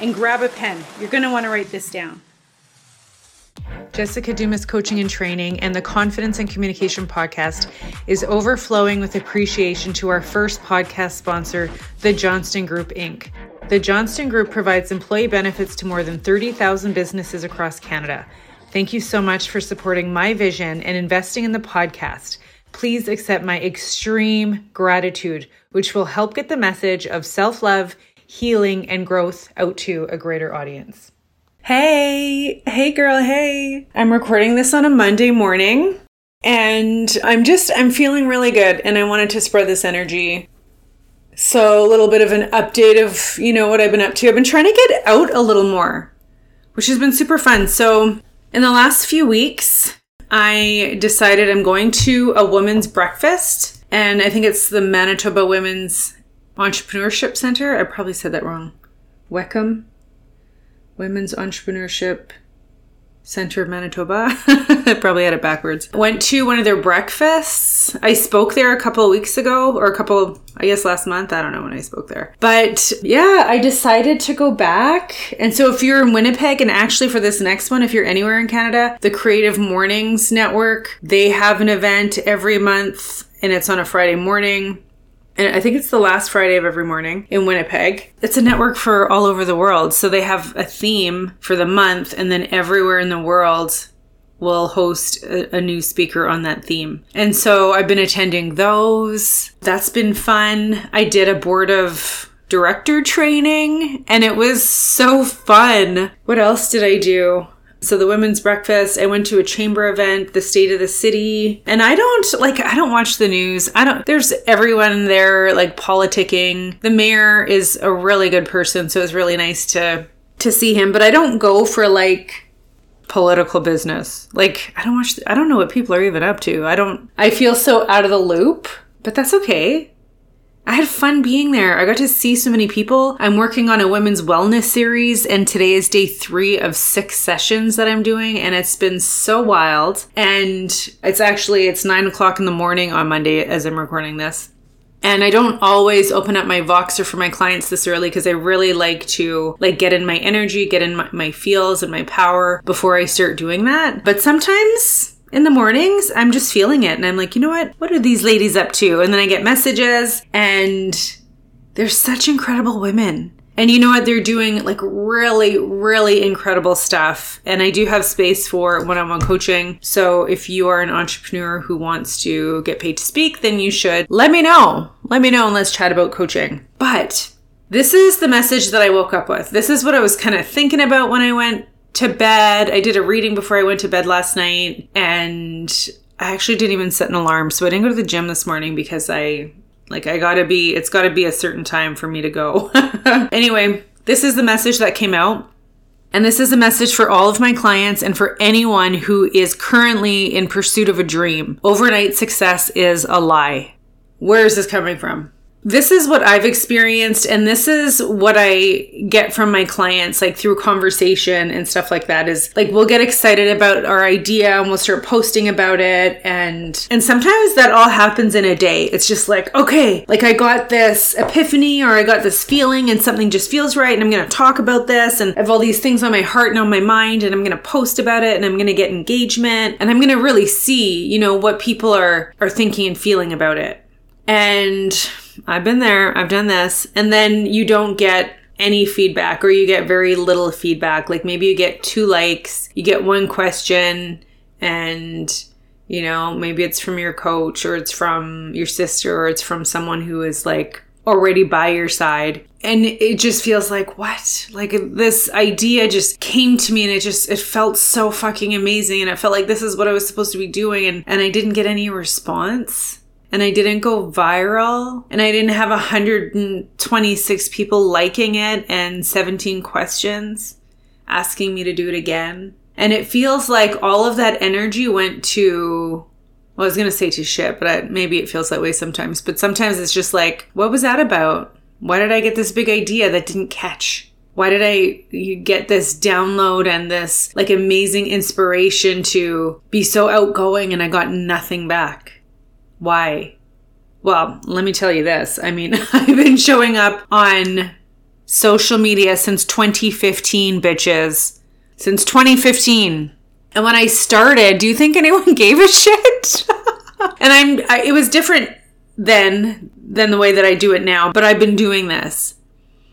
and grab a pen. You're going to want to write this down. Jessica Dumas Coaching and Training and the Confidence and Communication Podcast is overflowing with appreciation to our first podcast sponsor, the Johnston Group, Inc. The Johnston Group provides employee benefits to more than 30,000 businesses across Canada. Thank you so much for supporting my vision and investing in the podcast. Please accept my extreme gratitude, which will help get the message of self love, healing, and growth out to a greater audience. Hey, hey girl, hey. I'm recording this on a Monday morning and I'm just, I'm feeling really good and I wanted to spread this energy. So, a little bit of an update of, you know, what I've been up to. I've been trying to get out a little more, which has been super fun. So, in the last few weeks, I decided I'm going to a women's breakfast and I think it's the Manitoba Women's Entrepreneurship Center. I probably said that wrong. WECM Women's Entrepreneurship Center of Manitoba. I probably had it backwards. Went to one of their breakfasts. I spoke there a couple of weeks ago, or a couple, I guess last month. I don't know when I spoke there. But yeah, I decided to go back. And so if you're in Winnipeg, and actually for this next one, if you're anywhere in Canada, the Creative Mornings Network, they have an event every month and it's on a Friday morning and I think it's the last Friday of every morning in Winnipeg. It's a network for all over the world. So they have a theme for the month, and then everywhere in the world will host a, a, new speaker on that theme. And so I've been attending those. That's been fun. I did a board of director training, and it was so fun. What else did I do? So the women's breakfast, I went to a chamber event, the state of the city. And I don't like I don't watch the news. I don't there's everyone there like politicking. The mayor is a really good person, so it's really nice to to see him, but I don't go for like political business. Like I don't watch I don't know what people are even up to. I don't I feel so out of the loop, but that's okay. I had fun being there. I got to see so many people. I'm working on a women's wellness series, and today is day three of six sessions that I'm doing, and it's been so wild. And it's actually it's nine o'clock in the morning on Monday as I'm recording this. And I don't always open up my Voxer for my clients this early because I really like to like get in my energy, get in my, my feels and my power before I start doing that. But sometimes in the mornings, I'm just feeling it. And I'm like, you know what? What are these ladies up to? And then I get messages and they're such incredible women. And you know what? They're doing like really, really incredible stuff. And I do have space for one on one coaching. So if you are an entrepreneur who wants to get paid to speak, then you should let me know. Let me know and let's chat about coaching. But this is the message that I woke up with. This is what I was kind of thinking about when I went to bed. I did a reading before I went to bed last night and I actually didn't even set an alarm. So I didn't go to the gym this morning because I like I got to be it's got to be a certain time for me to go. anyway, this is the message that came out. And this is a message for all of my clients and for anyone who is currently in pursuit of a dream. Overnight success is a lie. Where is this coming from? This is what I've experienced, and this is what I get from my clients, like through conversation and stuff like that. Is like we'll get excited about our idea and we'll start posting about it, and and sometimes that all happens in a day. It's just like okay, like I got this epiphany or I got this feeling, and something just feels right, and I'm gonna talk about this, and I have all these things on my heart and on my mind, and I'm gonna post about it, and I'm gonna get engagement, and I'm gonna really see, you know, what people are are thinking and feeling about it, and I've been there, I've done this. And then you don't get any feedback or you get very little feedback. Like maybe you get two likes, you get one question, and you know, maybe it's from your coach or it's from your sister or it's from someone who is like already by your side. And it just feels like, what? Like this idea just came to me and it just, it felt so fucking amazing. And it felt like this is what I was supposed to be doing. And, and I didn't get any response and I didn't go viral and I didn't have 126 people liking it and 17 questions. asking me to do it again. And it feels like all of that energy went to, well, I was going to say to shit, but I, maybe it feels that way sometimes. But sometimes it's just like, what was that about? Why did I get this big idea that didn't catch? Why did I get this download and this like amazing inspiration to be so outgoing and I got nothing back? Why? Well, let me tell you this. I mean, I've been showing up on social media since 2015, bitches. Since 2015. And when I started, do you think anyone gave a shit? and I'm I, it was different then than the way that I do it now, but I've been doing this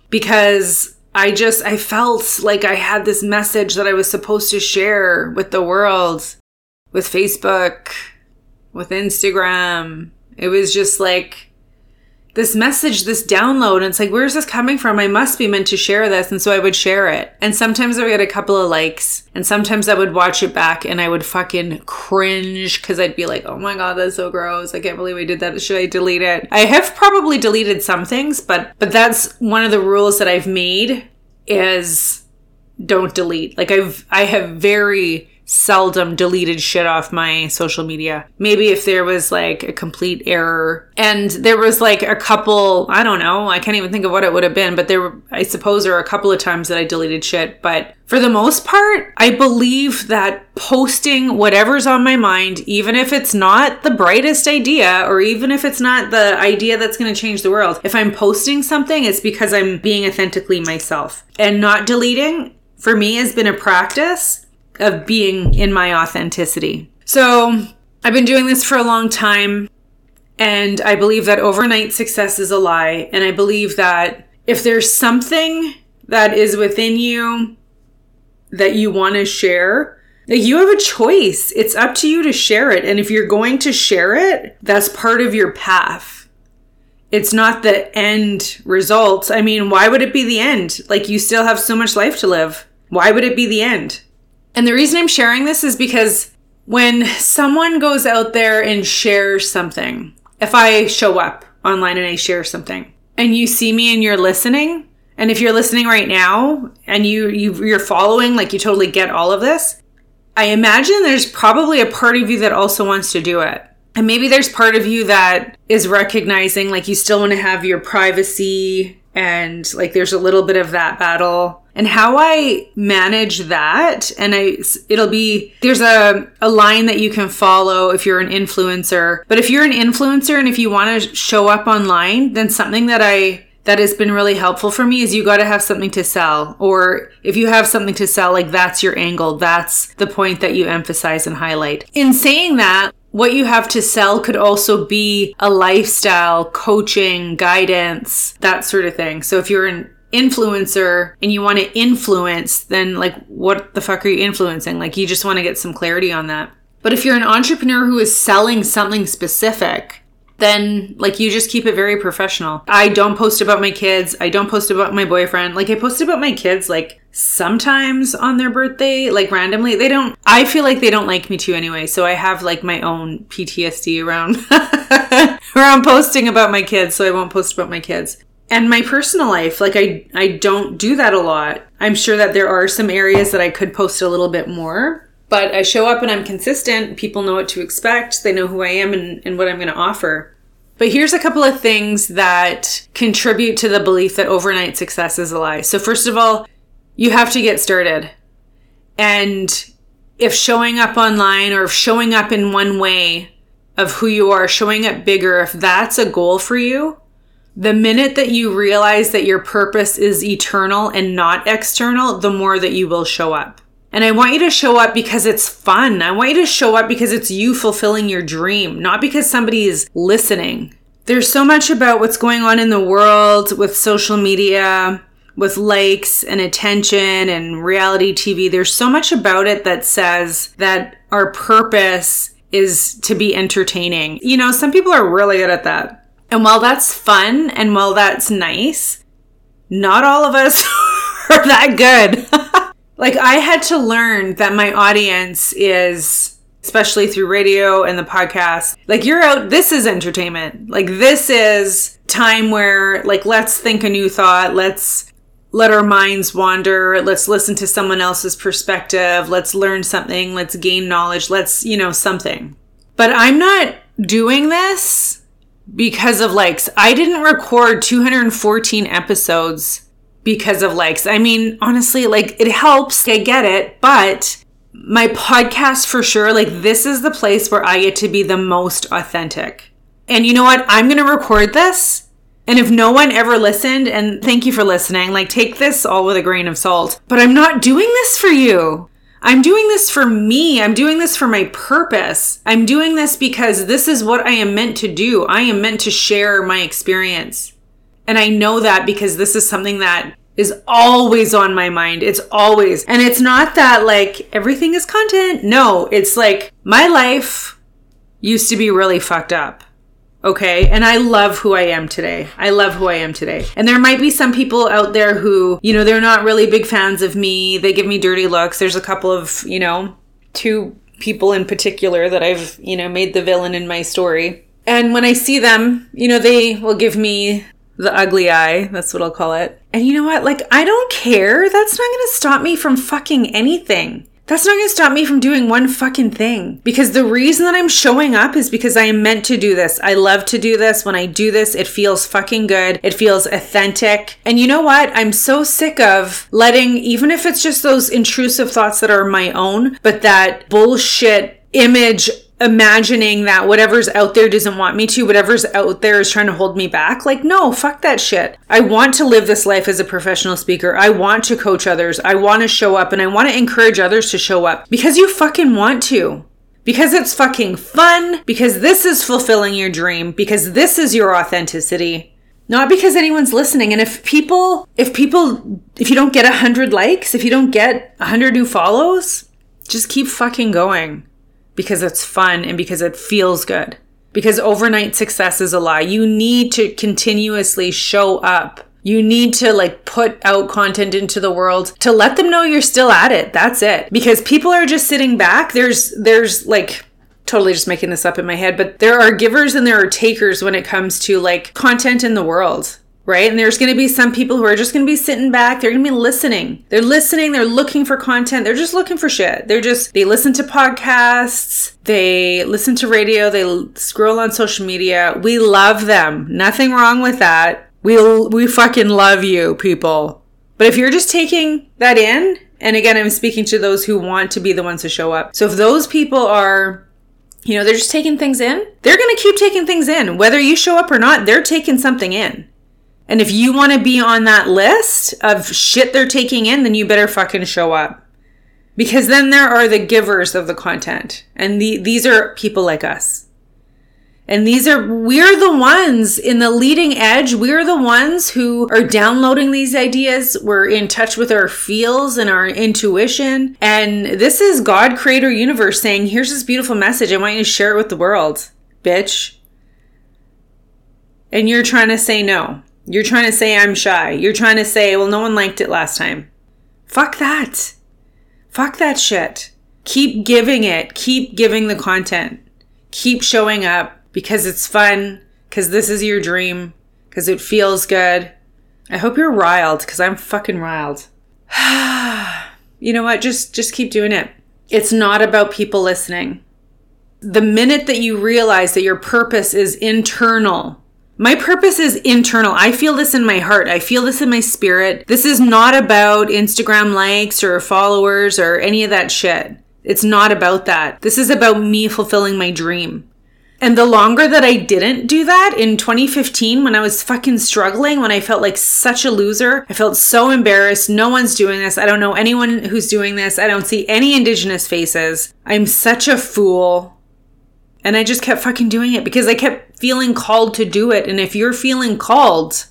because I just I felt like I had this message that I was supposed to share with the world with Facebook, with Instagram. It was just like this message, this download. And it's like, where's this coming from? I must be meant to share this. And so I would share it. And sometimes I would get a couple of likes. And sometimes I would watch it back and I would fucking cringe because I'd be like, oh my God, that's so gross. I can't believe I did that. Should I delete it? I have probably deleted some things, but, but that's one of the rules that I've made is don't delete. Like I've, I have very, seldom deleted shit off my social media. Maybe if there was like a complete error and there was like a couple, I don't know, I can't even think of what it would have been, but there were, I suppose there are a couple of times that I deleted shit, but for the most part, I believe that posting whatever's on my mind, even if it's not the brightest idea or even if it's not the idea that's going to change the world, if I'm posting something, it's because I'm being authentically myself. And not deleting for me has been a practice of being in my authenticity. So I've been doing this for a long time. And I believe that overnight success is a lie. And I believe that if there's something that is within you that you want to share, that you have a choice. It's up to you to share it. And if you're going to share it, that's part of your path. It's not the end result. I mean, why would it be the end? Like, you still have so much life to live. Why would it be the end? And the reason I'm sharing this is because when someone goes out there and shares something, if I show up online and I share something and you see me and you're listening, and if you're listening right now and you, you you're following, like you totally get all of this, I imagine there's probably a part of you that also wants to do it. And maybe there's part of you that is recognizing like you still want to have your privacy and like there's a little bit of that battle and how I manage that. And I, it'll be, there's a, a line that you can follow if you're an influencer. But if you're an influencer and if you want to show up online, then something that I, that has been really helpful for me is you got to have something to sell. Or if you have something to sell, like that's your angle. That's the point that you emphasize and highlight. In saying that, what you have to sell could also be a lifestyle, coaching, guidance, that sort of thing. So if you're an influencer and you want to influence, then like what the fuck are you influencing? Like you just want to get some clarity on that. But if you're an entrepreneur who is selling something specific, then like you just keep it very professional. I don't post about my kids. I don't post about my boyfriend. Like I post about my kids like sometimes on their birthday, like randomly. They don't I feel like they don't like me too anyway. So I have like my own PTSD around around posting about my kids, so I won't post about my kids and my personal life like i i don't do that a lot. I'm sure that there are some areas that i could post a little bit more but i show up and i'm consistent. People know what to expect. They know who i am and, and what i'm going to offer. But here's a couple of things that contribute to the belief that overnight success is a lie. So first of all you have to get started. And if showing up online or showing up in one way of who you are showing up bigger if that's a goal for you the minute that you realize that your purpose is eternal and not external, the more that you will show up. And I want you to show up because it's fun. I want you to show up because it's you fulfilling your dream, not because somebody is listening. There's so much about what's going on in the world with social media, with likes and attention and reality TV. There's so much about it that says that our purpose is to be entertaining. You know, some people are really good at that. And while that's fun and while that's nice, not all of us are that good. like, I had to learn that my audience is, especially through radio and the podcast, like, you're out, this is entertainment. Like, this is time where, like, let's think a new thought. Let's let our minds wander. Let's listen to someone else's perspective. Let's learn something. Let's gain knowledge. Let's, you know, something. But I'm not doing this because of likes. I didn't record 214 episodes because of likes. I mean, honestly, like it helps. I get it, but my podcast for sure, like this is the place where I get to be the most authentic. And you know what? I'm going to record this. And if no one ever listened, and thank you for listening, like take this all with a grain of salt, but I'm not doing this for you. I'm doing this for me. I'm doing this for my purpose. I'm doing this because this is what I am meant to do. I am meant to share my experience. And I know that because this is something that is always on my mind. It's always. And it's not that like everything is content. No, it's like my life used to be really fucked up. Okay. And I love who I am today. I love who I am today. And there might be some people out there who, you know, they're not really big fans of me. They give me dirty looks. There's a couple of, you know, two people in particular that I've, you know, made the villain in my story. And when I see them, you know, they will give me the ugly eye. That's what I'll call it. And you know what? Like, I don't care. That's not going to stop me from fucking anything. That's not going to stop me from doing one fucking thing. Because the reason that I'm showing up is because I am meant to do this. I love to do this. When I do this, it feels fucking good. It feels authentic. And you know what? I'm so sick of letting, even if it's just those intrusive thoughts that are my own, but that bullshit image imagining that whatever's out there doesn't want me to, whatever's out there is trying to hold me back. Like, no, fuck that shit. I want to live this life as a professional speaker. I want to coach others. I want to show up and I want to encourage others to show up because you fucking want to. Because it's fucking fun, because this is fulfilling your dream, because this is your authenticity. Not because anyone's listening. And if people, if people, if you don't get a hundred likes, if you don't get a hundred new follows, just keep fucking going because it's fun and because it feels good. Because overnight success is a lie. You need to continuously show up. You need to like put out content into the world to let them know you're still at it. That's it. Because people are just sitting back. There's there's like totally just making this up in my head, but there are givers and there are takers when it comes to like content in the world right? And there's going to be some people who are just going to be sitting back. They're going to be listening. They're listening. They're looking for content. They're just looking for shit. They're just, they listen to podcasts. They listen to radio. They scroll on social media. We love them. Nothing wrong with that. We, we fucking love you, people. But if you're just taking that in, and again, I'm speaking to those who want to be the ones to show up. So if those people are you know, they're just taking things in. They're going to keep taking things in. Whether you show up or not, they're taking something in. And if you want to be on that list of shit they're taking in, then you better fucking show up. Because then there are the givers of the content. And the, these are people like us. And these are, we're the ones in the leading edge. We're the ones who are downloading these ideas. We're in touch with our feels and our intuition. And this is God, creator universe saying, here's this beautiful message. I want you to share it with the world, bitch. And you're trying to say no. You're trying to say I'm shy. You're trying to say, well, no one liked it last time. Fuck that. Fuck that shit. Keep giving it. Keep giving the content. Keep showing up because it's fun, because this is your dream, because it feels good. I hope you're riled because I'm fucking riled. you know what? Just just keep doing it. It's not about people listening. The minute that you realize that your purpose is internal, my purpose is internal. I feel this in my heart. I feel this in my spirit. This is not about Instagram likes or followers or any of that shit. It's not about that. This is about me fulfilling my dream. And the longer that I didn't do that in 2015, when I was fucking struggling, when I felt like such a loser, I felt so embarrassed. No one's doing this. I don't know anyone who's doing this. I don't see any Indigenous faces. I'm such a fool. And I just kept fucking doing it because I kept feeling called to do it. And if you're feeling called,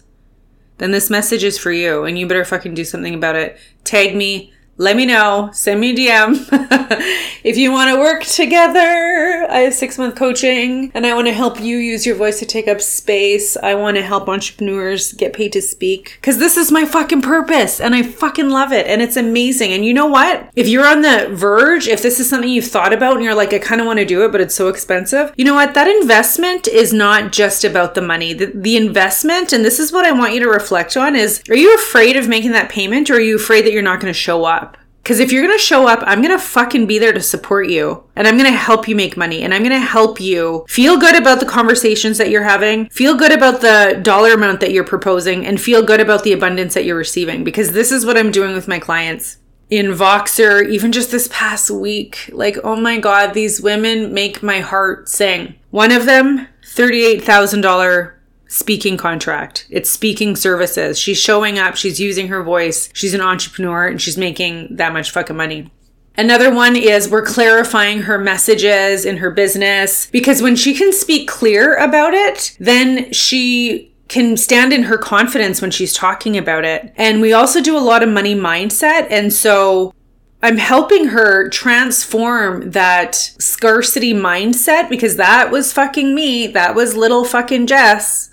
then this message is for you and you better fucking do something about it. Tag me, let me know. Send me a DM. if you want to work together, I have six month coaching and I want to help you use your voice to take up space. I want to help entrepreneurs get paid to speak because this is my fucking purpose and I fucking love it and it's amazing. And you know what? If you're on the verge, if this is something you've thought about and you're like, I kind of want to do it, but it's so expensive, you know what? That investment is not just about the money. The, the investment, and this is what I want you to reflect on, is are you afraid of making that payment or are you afraid that you're not going to show up? Because if you're going to show up, I'm going to fucking be there to support you. And I'm going to help you make money. And I'm going to help you feel good about the conversations that you're having, feel good about the dollar amount that you're proposing, and feel good about the abundance that you're receiving. Because this is what I'm doing with my clients. In Voxer, even just this past week, like, oh my God, these women make my heart sing. One of them, $38,000 speaking contract. It's speaking services. She's showing up, she's using her voice, she's an entrepreneur, and she's making that much fucking money. Another one is we're clarifying her messages in her business because when she can speak clear about it, then she can stand in her confidence when she's talking about it. And we also do a lot of money mindset. And so I'm helping her transform that scarcity mindset because that was fucking me. That was little fucking Jess.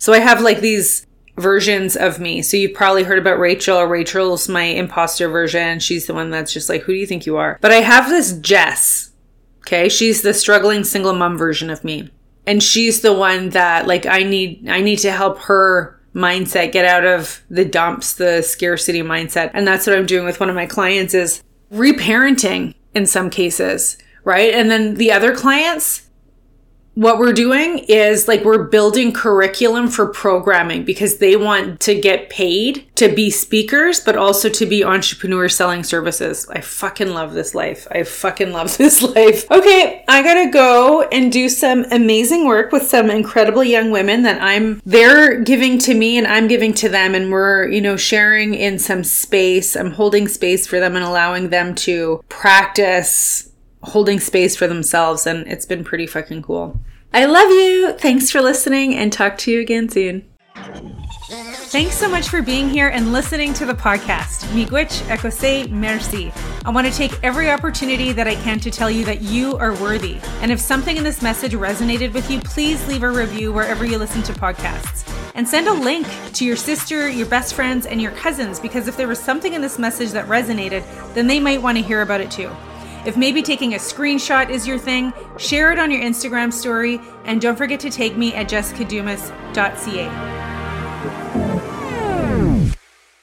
So I have like these versions of me. So you've probably heard about Rachel. Rachel's my imposter version. She's the one that's just like, who do you think you are? But I have this Jess. Okay. She's the struggling single mom version of me. And she's the one that like I need I need to help her mindset get out of the dumps, the scarcity mindset. And that's what I'm doing with one of my clients is reparenting in some cases, right? And then the other clients, what we're doing is like we're building curriculum for programming because they want to get paid to be speakers, but also to be entrepreneurs selling services. I fucking love this life. I fucking love this life. Okay, I gotta go and do some amazing work with some incredible young women that I'm, they're giving to me and I'm giving to them. And we're, you know, sharing in some space. I'm holding space for them and allowing them to practice holding space for themselves. And it's been pretty fucking cool. I love you. Thanks for listening and talk to you again soon. Thanks so much for being here and listening to the podcast. Miigwech ekose merci. I want to take every opportunity that I can to tell you that you are worthy. And if something in this message resonated with you, please leave a review wherever you listen to podcasts. And send a link to your sister, your best friends, and your cousins because if there was something in this message that resonated, then they might want to hear about it too. If maybe taking a screenshot is your thing, share it on your Instagram story and don't forget to tag me at jessicadumas.ca.